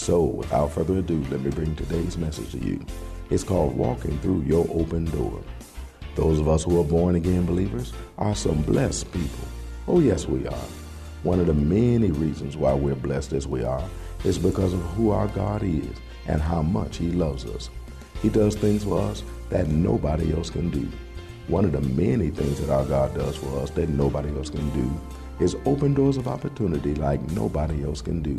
So, without further ado, let me bring today's message to you. It's called Walking Through Your Open Door. Those of us who are born again believers are some blessed people. Oh, yes, we are. One of the many reasons why we're blessed as we are is because of who our God is and how much He loves us. He does things for us that nobody else can do. One of the many things that our God does for us that nobody else can do is open doors of opportunity like nobody else can do.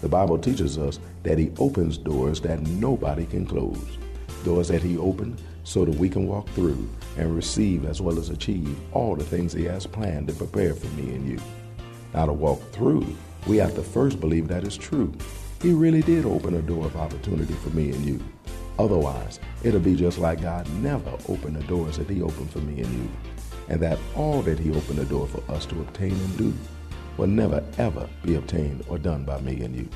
The Bible teaches us that He opens doors that nobody can close. Doors that He opened so that we can walk through and receive as well as achieve all the things He has planned and prepared for me and you. Now, to walk through, we have to first believe that is true. He really did open a door of opportunity for me and you. Otherwise, it'll be just like God never opened the doors that He opened for me and you, and that all that He opened the door for us to obtain and do will never ever be obtained or done by me and you.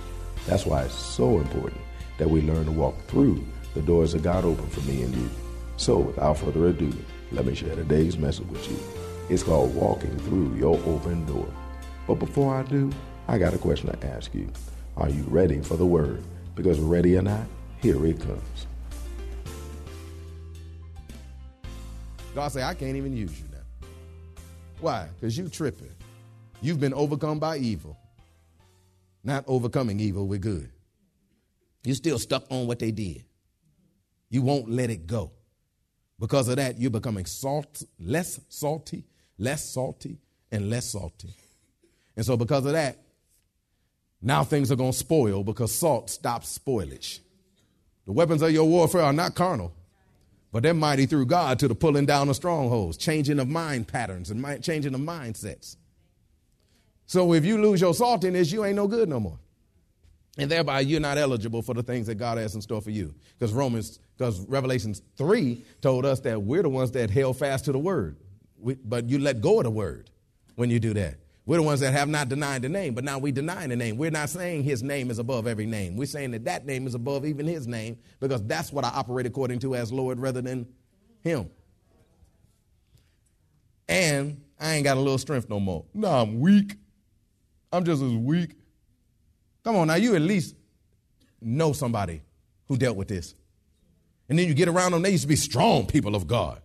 That's why it's so important that we learn to walk through the doors that God opened for me and you. So, without further ado, let me share today's message with you. It's called Walking Through Your Open Door. But before I do, I got a question to ask you. Are you ready for the word? Because ready or not, here it comes. God say, I can't even use you now. Why? Because you tripping. You've been overcome by evil. Not overcoming evil with good. You're still stuck on what they did. You won't let it go. Because of that, you're becoming salt, less salty, less salty, and less salty. And so, because of that, now things are going to spoil because salt stops spoilage. The weapons of your warfare are not carnal, but they're mighty through God to the pulling down of strongholds, changing of mind patterns, and changing of mindsets. So if you lose your saltiness, you ain't no good no more. And thereby you're not eligible for the things that God has in store for you. Because Romans, because Revelations 3 told us that we're the ones that held fast to the word. We, but you let go of the word when you do that. We're the ones that have not denied the name, but now we deny the name. We're not saying his name is above every name. We're saying that that name is above even his name because that's what I operate according to as Lord rather than him. And I ain't got a little strength no more. No, I'm weak. I'm just as weak. Come on now, you at least know somebody who dealt with this. And then you get around them, they used to be strong people of God,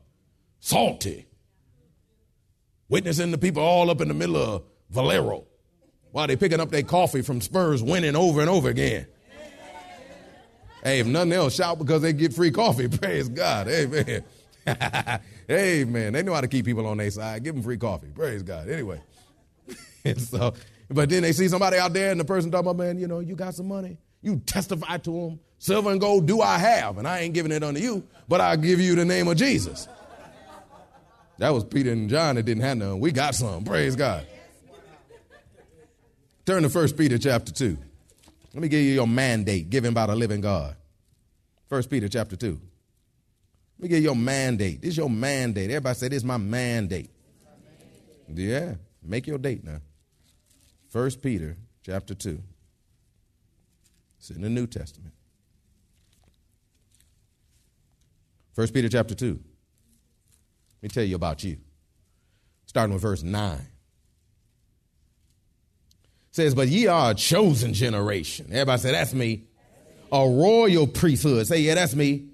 salty, witnessing the people all up in the middle of Valero while they picking up their coffee from Spurs, winning over and over again. Hey, if nothing else, shout because they get free coffee. Praise God. Amen. Amen. They know how to keep people on their side. Give them free coffee. Praise God. Anyway. so, but then they see somebody out there and the person talking about, man, you know, you got some money. You testify to them. Silver and gold do I have, and I ain't giving it unto you, but I'll give you the name of Jesus. That was Peter and John that didn't have none. We got some. Praise God. Turn to 1 Peter chapter 2. Let me give you your mandate given by the living God. 1 Peter chapter 2. Let me give you your mandate. This is your mandate. Everybody say, This is my mandate. Yeah. Make your date now. 1 Peter chapter 2. It's in the New Testament. 1 Peter chapter 2. Let me tell you about you. Starting with verse 9. It says, But ye are a chosen generation. Everybody say, That's me. A royal priesthood. Say, Yeah, that's me.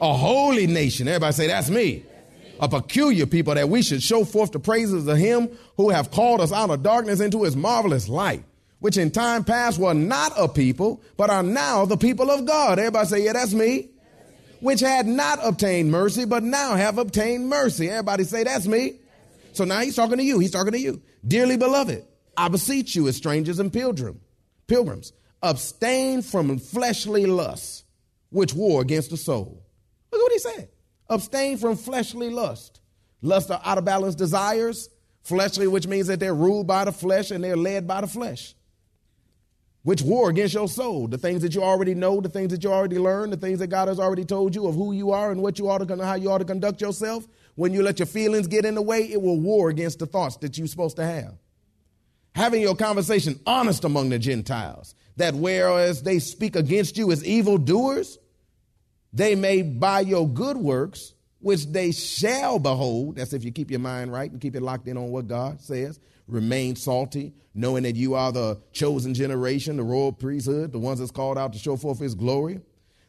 A holy nation. Everybody say, That's me. A peculiar people that we should show forth the praises of him who have called us out of darkness into his marvelous light. which in time past were not a people, but are now the people of God. Everybody say, yeah, that's me. Which had not obtained mercy, but now have obtained mercy. Everybody say, that's me. So now he's talking to you. He's talking to you. Dearly beloved, I beseech you as strangers and pilgrim, pilgrims, abstain from fleshly lusts, which war against the soul. Look at what he said. Abstain from fleshly lust. Lust are out of balance desires. Fleshly, which means that they're ruled by the flesh and they're led by the flesh which war against your soul. The things that you already know, the things that you already learned, the things that God has already told you of who you are and what you ought to, how you ought to conduct yourself. When you let your feelings get in the way, it will war against the thoughts that you're supposed to have. Having your conversation honest among the Gentiles, that whereas they speak against you as evildoers, they may by your good works, which they shall behold, that's if you keep your mind right and keep it locked in on what God says, remain salty, knowing that you are the chosen generation, the royal priesthood, the ones that's called out to show forth his glory,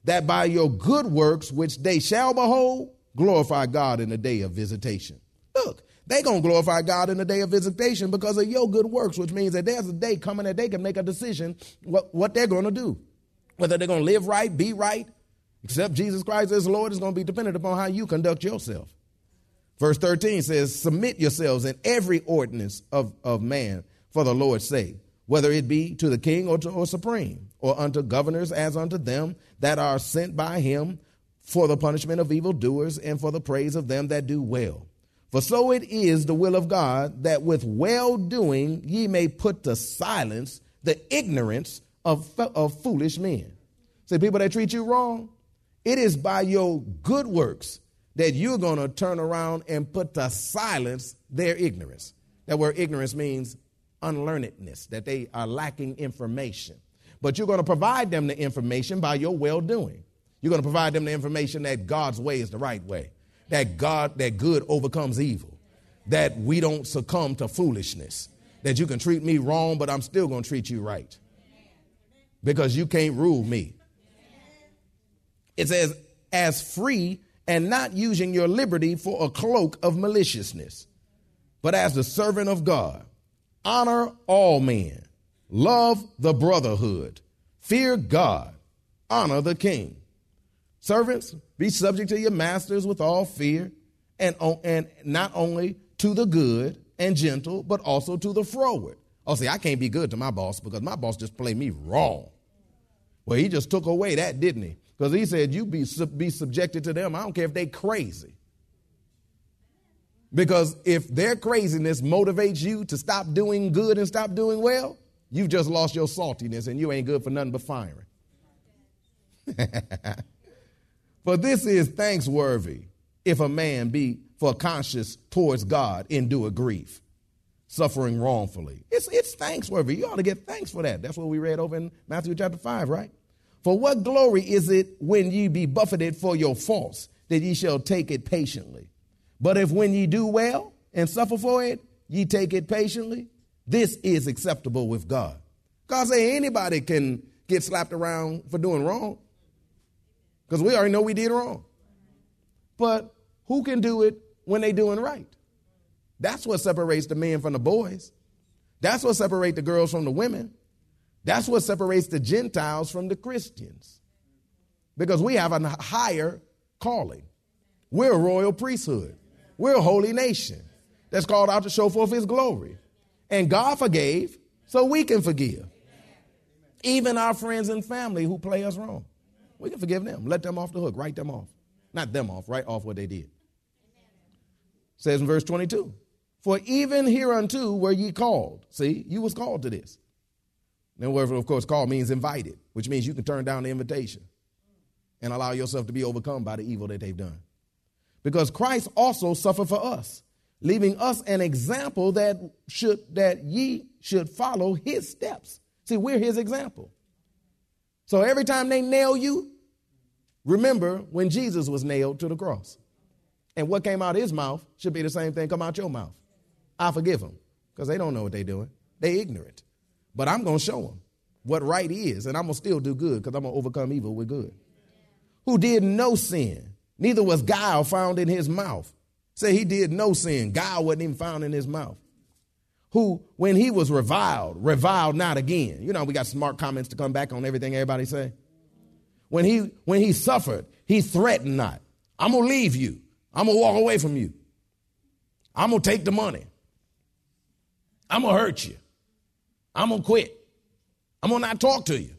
that by your good works, which they shall behold, glorify God in the day of visitation. Look, they going to glorify God in the day of visitation because of your good works, which means that there's a day coming that they can make a decision what, what they're going to do. Whether they're going to live right, be right, accept Jesus Christ as Lord is going to be dependent upon how you conduct yourself. Verse 13 says, Submit yourselves in every ordinance of, of man for the Lord's sake, whether it be to the king or, to, or supreme, or unto governors as unto them that are sent by him for the punishment of evildoers and for the praise of them that do well. For so it is the will of God that with well doing ye may put to silence the ignorance of, of foolish men. See, people that treat you wrong, it is by your good works that you're going to turn around and put to silence their ignorance. That word ignorance means unlearnedness, that they are lacking information. But you're going to provide them the information by your well doing. You're going to provide them the information that God's way is the right way, that God, that good overcomes evil, that we don't succumb to foolishness, that you can treat me wrong, but I'm still going to treat you right because you can't rule me. It says, as free and not using your liberty for a cloak of maliciousness, but as the servant of God. Honor all men, love the brotherhood, fear God, honor the king. Servants, be subject to your masters with all fear, and, and not only to the good and gentle, but also to the froward. Oh, see, I can't be good to my boss because my boss just played me wrong. Well, he just took away that, didn't he? Because he said, You be, be subjected to them. I don't care if they crazy. Because if their craziness motivates you to stop doing good and stop doing well, you've just lost your saltiness and you ain't good for nothing but firing. for this is thanksworthy if a man be for conscious towards God endure grief, suffering wrongfully. It's, it's thanksworthy. You ought to get thanks for that. That's what we read over in Matthew chapter 5, right? For what glory is it when ye be buffeted for your faults, that ye shall take it patiently? But if when ye do well and suffer for it, ye take it patiently, this is acceptable with God. God say anybody can get slapped around for doing wrong. Because we already know we did wrong. But who can do it when they doing right? That's what separates the men from the boys. That's what separates the girls from the women. That's what separates the Gentiles from the Christians. Because we have a higher calling. We're a royal priesthood. We're a holy nation that's called out to show forth his glory. And God forgave, so we can forgive. Even our friends and family who play us wrong. We can forgive them. Let them off the hook. Write them off. Not them off, write off what they did. Says in verse 22 For even hereunto were ye called. See, you was called to this. Then word, of course, call means invited, which means you can turn down the invitation and allow yourself to be overcome by the evil that they've done. Because Christ also suffered for us, leaving us an example that should that ye should follow his steps. See, we're his example. So every time they nail you, remember when Jesus was nailed to the cross. And what came out of his mouth should be the same thing come out your mouth. I forgive them because they don't know what they're doing. They ignorant. But I'm going to show them what right is, and I'm going to still do good because I'm going to overcome evil with good. Who did no sin, neither was guile found in his mouth. Say he did no sin, guile wasn't even found in his mouth. who, when he was reviled, reviled not again. You know, we got smart comments to come back on everything everybody say. When he when he suffered, he threatened not. I'm gonna leave you. I'm gonna walk away from you. I'm gonna take the money. I'm gonna hurt you. I'm gonna quit. I'm gonna not talk to you.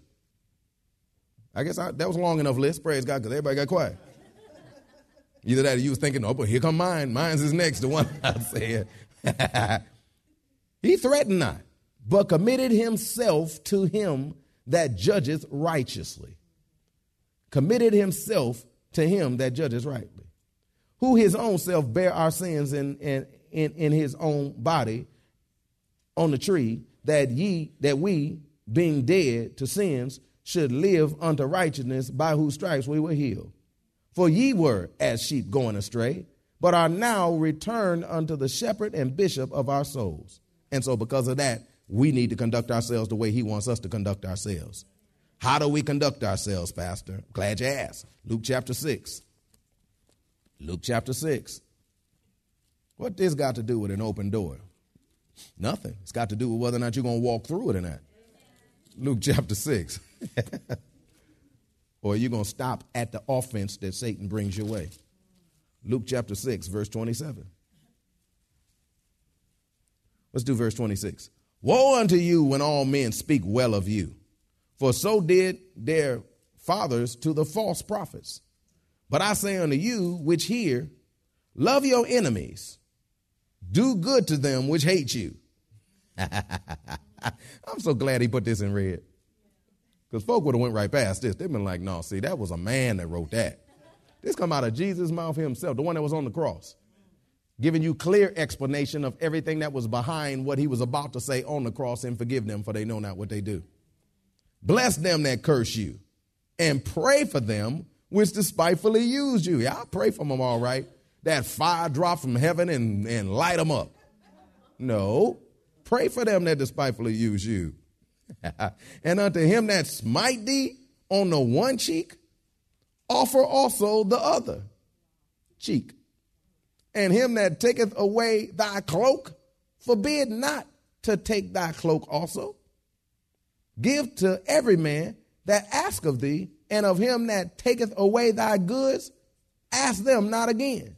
I guess I, that was a long enough list. Praise God, because everybody got quiet. Either that or you was thinking, oh, but here come mine. Mine's is next, the one I said. he threatened not, but committed himself to him that judgeth righteously. Committed himself to him that judges rightly. Who his own self bear our sins in, in, in, in his own body on the tree, that ye, that we, being dead to sins, should live unto righteousness, by whose stripes we were healed. For ye were as sheep going astray, but are now returned unto the shepherd and bishop of our souls. And so, because of that, we need to conduct ourselves the way he wants us to conduct ourselves. How do we conduct ourselves, Pastor? Glad you asked. Luke chapter 6. Luke chapter 6. What this got to do with an open door? Nothing. It's got to do with whether or not you're going to walk through it or not. Luke chapter 6. or you're going to stop at the offense that Satan brings your way. Luke chapter 6, verse 27. Let's do verse 26. Woe unto you when all men speak well of you, for so did their fathers to the false prophets. But I say unto you, which hear, love your enemies, do good to them which hate you. I'm so glad he put this in red. Because folk would have went right past this. They've been like, no, see, that was a man that wrote that. This come out of Jesus' mouth himself, the one that was on the cross, giving you clear explanation of everything that was behind what he was about to say on the cross and forgive them for they know not what they do. Bless them that curse you and pray for them which despitefully use you. Yeah, I'll pray for them all right. That fire drop from heaven and, and light them up. No, pray for them that despitefully use you. and unto him that smite thee on the one cheek, offer also the other cheek. And him that taketh away thy cloak, forbid not to take thy cloak also. Give to every man that ask of thee, and of him that taketh away thy goods, ask them not again.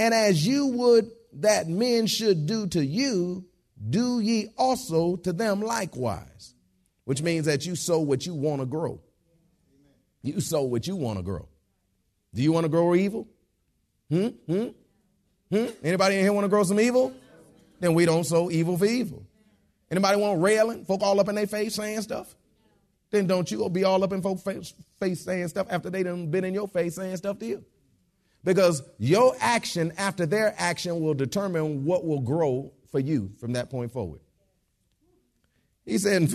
And as you would that men should do to you, do ye also to them likewise. Which means that you sow what you want to grow. You sow what you want to grow. Do you want to grow evil? Hmm? Hmm? Hmm? Anybody in here want to grow some evil? Then we don't sow evil for evil. Anybody want railing? Folk all up in their face saying stuff? Then don't you be all up in folks' face, saying stuff after they done been in your face saying stuff to you. Because your action after their action will determine what will grow for you from that point forward. He said,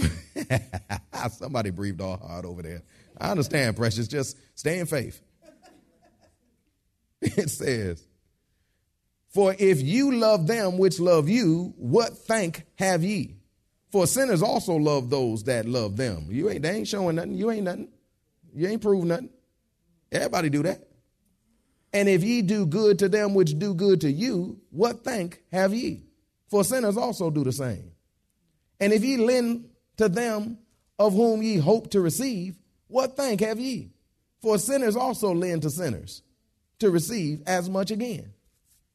somebody breathed all hard over there. I understand, precious. Just stay in faith. It says, For if you love them which love you, what thank have ye? For sinners also love those that love them. You ain't they ain't showing nothing. You ain't nothing. You ain't proved nothing. Everybody do that. And if ye do good to them which do good to you, what thank have ye? For sinners also do the same. And if ye lend to them of whom ye hope to receive, what thank have ye? For sinners also lend to sinners to receive as much again.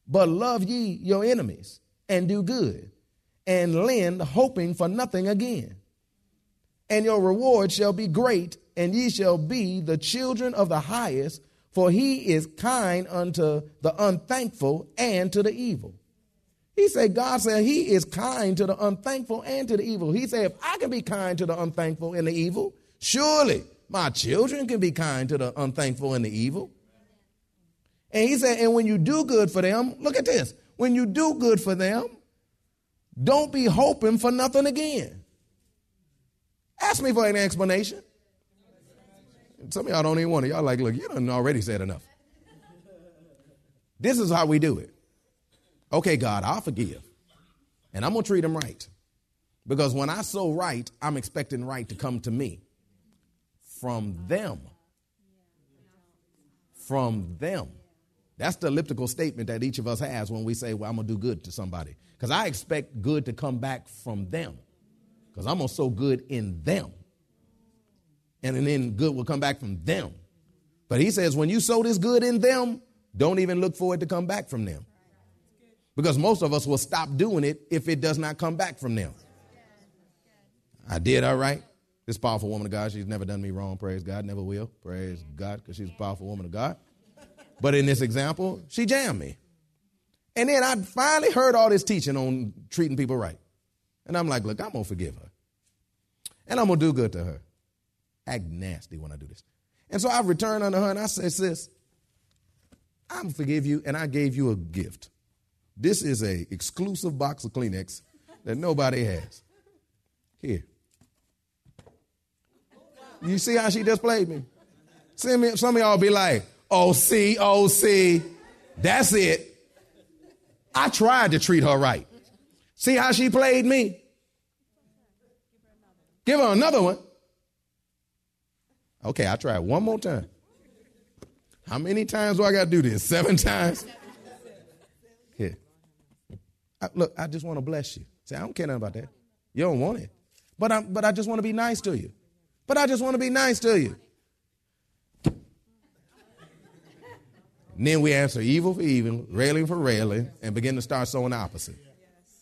But love ye your enemies and do good and lend, hoping for nothing again. And your reward shall be great, and ye shall be the children of the highest, for he is kind unto the unthankful and to the evil. He said, God said he is kind to the unthankful and to the evil. He said, if I can be kind to the unthankful and the evil, surely my children can be kind to the unthankful and the evil. And he said, and when you do good for them, look at this. When you do good for them, don't be hoping for nothing again. Ask me for an explanation. Some of y'all don't even want it. Y'all like, look, you done already said enough. This is how we do it. Okay, God, I'll forgive. And I'm going to treat them right. Because when I sow right, I'm expecting right to come to me from them. From them. That's the elliptical statement that each of us has when we say, Well, I'm going to do good to somebody. Because I expect good to come back from them. Because I'm going to sow good in them. And then good will come back from them. But he says, when you sow this good in them, don't even look for it to come back from them. Because most of us will stop doing it if it does not come back from them. I did all right. This powerful woman of God, she's never done me wrong. Praise God, never will. Praise God, because she's a powerful woman of God. But in this example, she jammed me. And then I finally heard all this teaching on treating people right. And I'm like, look, I'm going to forgive her. And I'm going to do good to her. Act nasty when I do this. And so I returned unto her and I said, sis, I'm forgive you and I gave you a gift. This is a exclusive box of Kleenex that nobody has. Here. You see how she just played me? Some of y'all be like, oh, see, oh, see, that's it. I tried to treat her right. See how she played me? Give her another one. Okay, I tried one more time. How many times do I got to do this? Seven times? Here. I, look, I just want to bless you. Say, I don't care nothing about that. You don't want it. But I, but I just want to be nice to you. But I just want to be nice to you. And then we answer evil for evil, railing for railing, and begin to start sowing the opposite.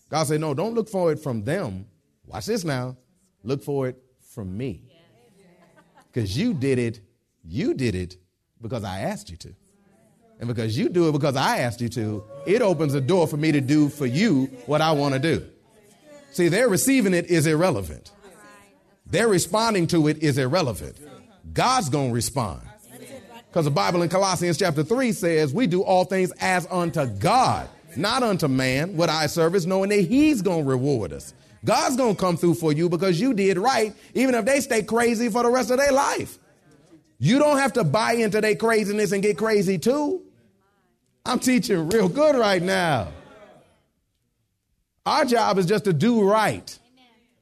God said, No, don't look for it from them. Watch this now. Look for it from me. Because you did it, you did it because I asked you to. And because you do it because I asked you to, it opens a door for me to do for you what I want to do. See, their receiving it is irrelevant. Their responding to it is irrelevant. God's going to respond. Because the Bible in Colossians chapter 3 says, We do all things as unto God, not unto man, what I service, knowing that He's going to reward us. God's going to come through for you because you did right, even if they stay crazy for the rest of their life. You don't have to buy into their craziness and get crazy too. I'm teaching real good right now. Our job is just to do right.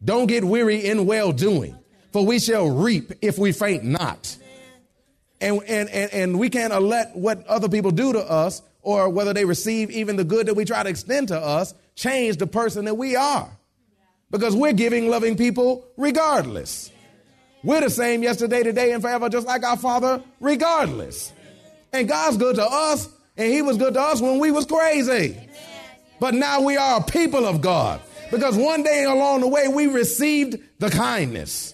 Don't get weary in well doing, for we shall reap if we faint not. And, and, and, and we can't let what other people do to us or whether they receive even the good that we try to extend to us change the person that we are. Because we're giving loving people regardless. We're the same yesterday, today, and forever, just like our Father, regardless. And God's good to us, and He was good to us when we was crazy. But now we are a people of God. Because one day along the way, we received the kindness.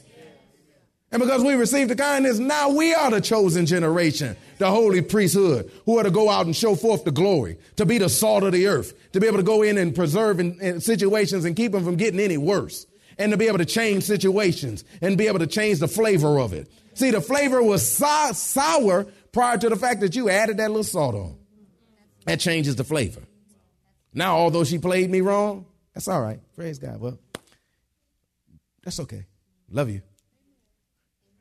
And because we received the kindness, now we are the chosen generation, the holy priesthood, who are to go out and show forth the glory, to be the salt of the earth, to be able to go in and preserve in, in situations and keep them from getting any worse, and to be able to change situations and be able to change the flavor of it. See, the flavor was so- sour prior to the fact that you added that little salt on. That changes the flavor. Now, although she played me wrong, that's all right. Praise God. Well, that's okay. Love you.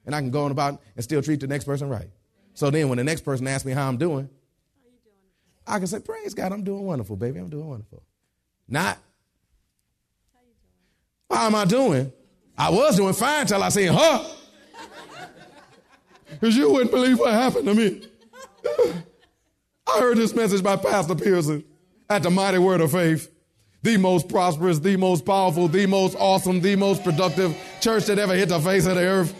And I can go on about and still treat the next person right. So then when the next person asks me how I'm doing, I can say, Praise God, I'm doing wonderful, baby. I'm doing wonderful. Not, how am I doing? I was doing fine till I said, huh? Because you wouldn't believe what happened to me. I heard this message by Pastor Pearson at the Mighty Word of Faith the most prosperous, the most powerful, the most awesome, the most productive church that ever hit the face of the earth.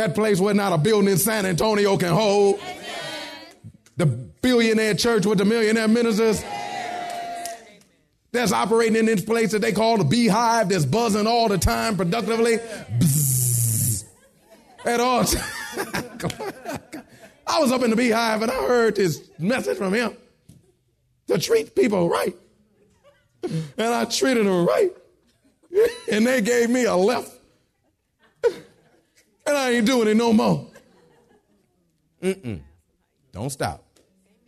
That place where not a building in San Antonio can hold. The billionaire church with the millionaire ministers. That's operating in this place that they call the beehive that's buzzing all the time productively. Bzzz. At all I was up in the beehive and I heard this message from him to treat people right. And I treated them right. And they gave me a left. And I ain't doing it no more. Mm-mm. Don't stop.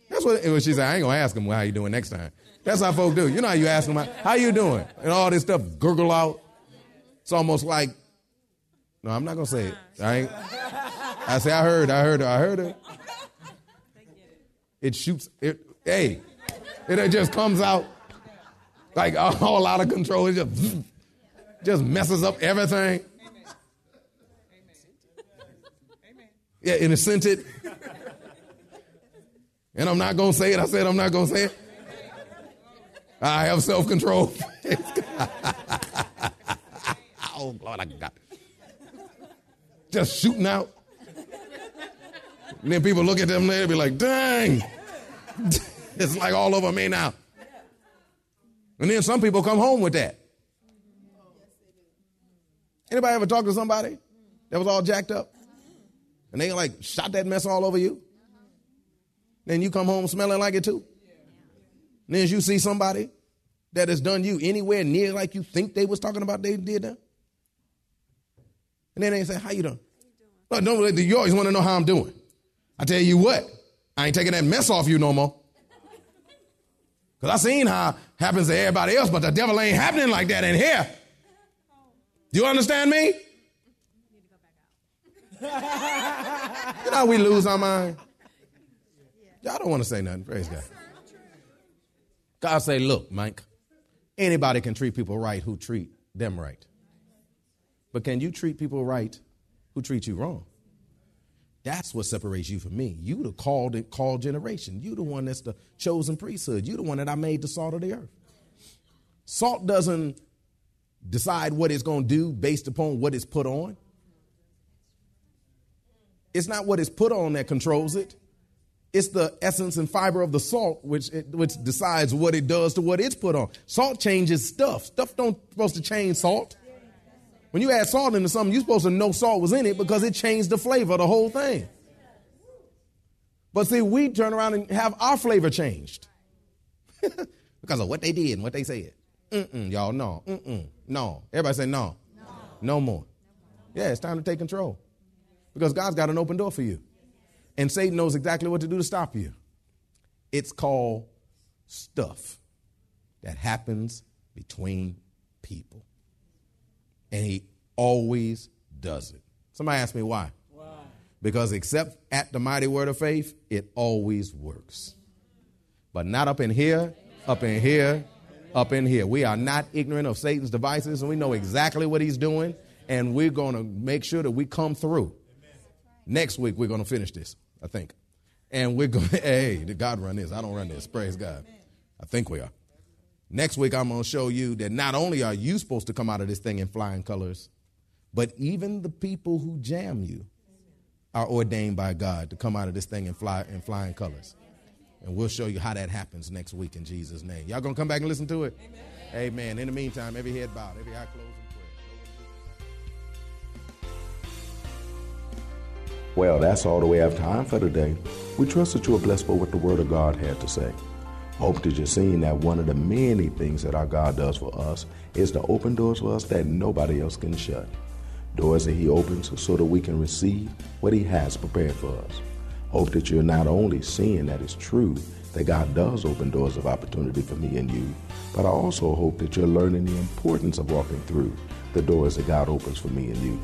That's what, she said. I ain't gonna ask them how you doing next time. That's how folk do. You know how you ask them how you doing, and all this stuff gurgle out. It's almost like, no, I'm not gonna say it. I ain't. I say I heard, I heard, I heard it. It shoots. It. Hey, it just comes out like all out of control. It just just messes up everything. Yeah, and it's scented. And I'm not going to say it. I said I'm not going to say it. I have self control. oh, Lord, I got just shooting out. And then people look at them and be like, dang, it's like all over me now. And then some people come home with that. Anybody ever talk to somebody that was all jacked up? And they like shot that mess all over you? Then you come home smelling like it too? And then you see somebody that has done you anywhere near like you think they was talking about they did that? And then they say, how you doing? No, don't, you always want to know how I'm doing. I tell you what, I ain't taking that mess off you no more. Because I seen how happens to everybody else, but the devil ain't happening like that in here. Do you understand me? You know how we lose our mind? Y'all don't want to say nothing. Praise God. God say, look, Mike, anybody can treat people right who treat them right. But can you treat people right who treat you wrong? That's what separates you from me. You the called called generation. You the one that's the chosen priesthood. You the one that I made the salt of the earth. Salt doesn't decide what it's going to do based upon what it's put on. It's not what it's put on that controls it. It's the essence and fiber of the salt which it, which decides what it does to what it's put on. Salt changes stuff. Stuff don't supposed to change salt. When you add salt into something, you're supposed to know salt was in it because it changed the flavor of the whole thing. But see, we turn around and have our flavor changed because of what they did and what they said. Mm-mm, y'all, no. Mm-mm, no. Everybody say no. no. No more. Yeah, it's time to take control because God's got an open door for you. And Satan knows exactly what to do to stop you. It's called stuff that happens between people and he always does it. Somebody asked me why. Why? Because except at the mighty word of faith, it always works. But not up in here, up in here, up in here. We are not ignorant of Satan's devices, and we know exactly what he's doing, and we're going to make sure that we come through. Next week, we're going to finish this, I think. And we're going to, hey, did God run this? I don't run this. Praise God. I think we are. Next week, I'm going to show you that not only are you supposed to come out of this thing in flying colors, but even the people who jam you are ordained by God to come out of this thing in, fly, in flying colors. And we'll show you how that happens next week in Jesus' name. Y'all gonna come back and listen to it? Amen. Amen. In the meantime, every head bowed, every eye closed Well, that's all the we have time for today. We trust that you are blessed by what the Word of God had to say. Hope that you're seeing that one of the many things that our God does for us is to open doors for us that nobody else can shut. Doors that He opens so that we can receive what He has prepared for us. Hope that you're not only seeing that it's true that God does open doors of opportunity for me and you, but I also hope that you're learning the importance of walking through the doors that God opens for me and you.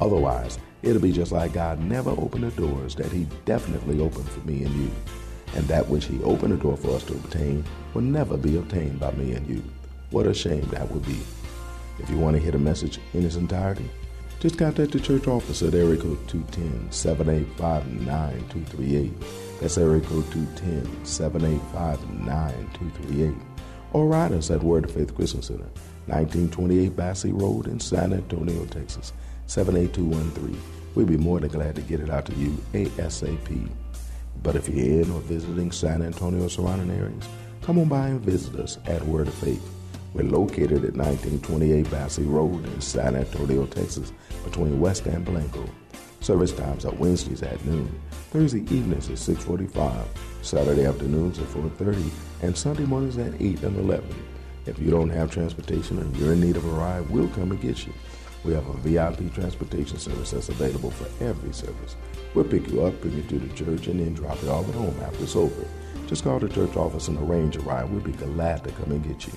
Otherwise, it'll be just like God never opened the doors that He definitely opened for me and you and that which he opened the door for us to obtain will never be obtained by me and you. What a shame that would be. If you want to hear the message in its entirety, just contact the church office at area code 210-785-9238. That's area code 210-785-9238. Or write us at Word of Faith Christian Center, 1928 Basse Road in San Antonio, Texas, 78213. We'd be more than glad to get it out to you ASAP. But if you're in or visiting San Antonio or surrounding areas, come on by and visit us at Word of Faith. We're located at 1928 Basse Road in San Antonio, Texas, between West and Blanco. Service times are Wednesdays at noon, Thursday evenings at 6:45, Saturday afternoons at 4:30, and Sunday mornings at 8 and 11. If you don't have transportation and you're in need of a ride, we'll come and get you. We have a VIP transportation service that's available for every service. We'll pick you up, bring you to the church, and then drop you off at home after it's over. Just call the church office and arrange a ride. We'll be glad to come and get you.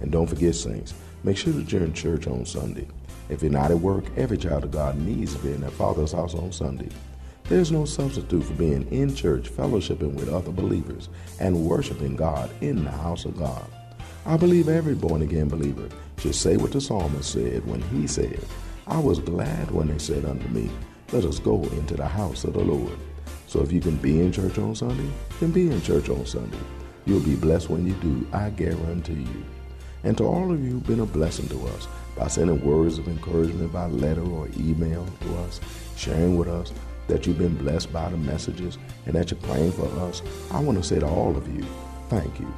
And don't forget, saints, make sure that you're in church on Sunday. If you're not at work, every child of God needs to be in their father's house on Sunday. There's no substitute for being in church, fellowshipping with other believers, and worshiping God in the house of God. I believe every born again believer should say what the psalmist said when he said, I was glad when they said unto me, let us go into the house of the Lord. So if you can be in church on Sunday, then be in church on Sunday. You'll be blessed when you do, I guarantee you. And to all of you who've been a blessing to us by sending words of encouragement by letter or email to us, sharing with us that you've been blessed by the messages and that you're praying for us, I want to say to all of you, thank you.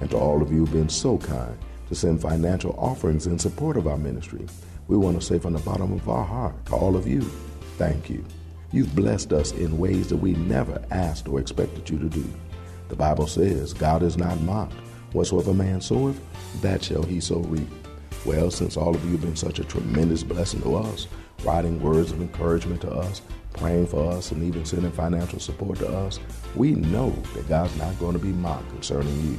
And to all of you who've been so kind to send financial offerings in support of our ministry, we want to say from the bottom of our heart to all of you, thank you. You've blessed us in ways that we never asked or expected you to do. The Bible says, God is not mocked. Whatsoever man soweth, that shall he so reap. Well, since all of you have been such a tremendous blessing to us, writing words of encouragement to us, praying for us, and even sending financial support to us, we know that God's not going to be mocked concerning you.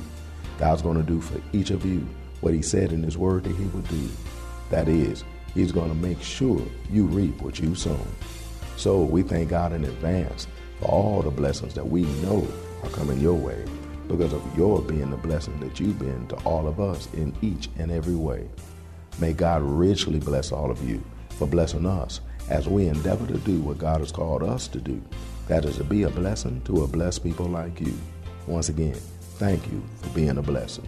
God's going to do for each of you what He said in His Word that He would do. That is, He's going to make sure you reap what you sown. So we thank God in advance for all the blessings that we know are coming your way because of your being the blessing that you've been to all of us in each and every way. May God richly bless all of you for blessing us as we endeavor to do what God has called us to do. That is to be a blessing to a blessed people like you. Once again, thank you for being a blessing.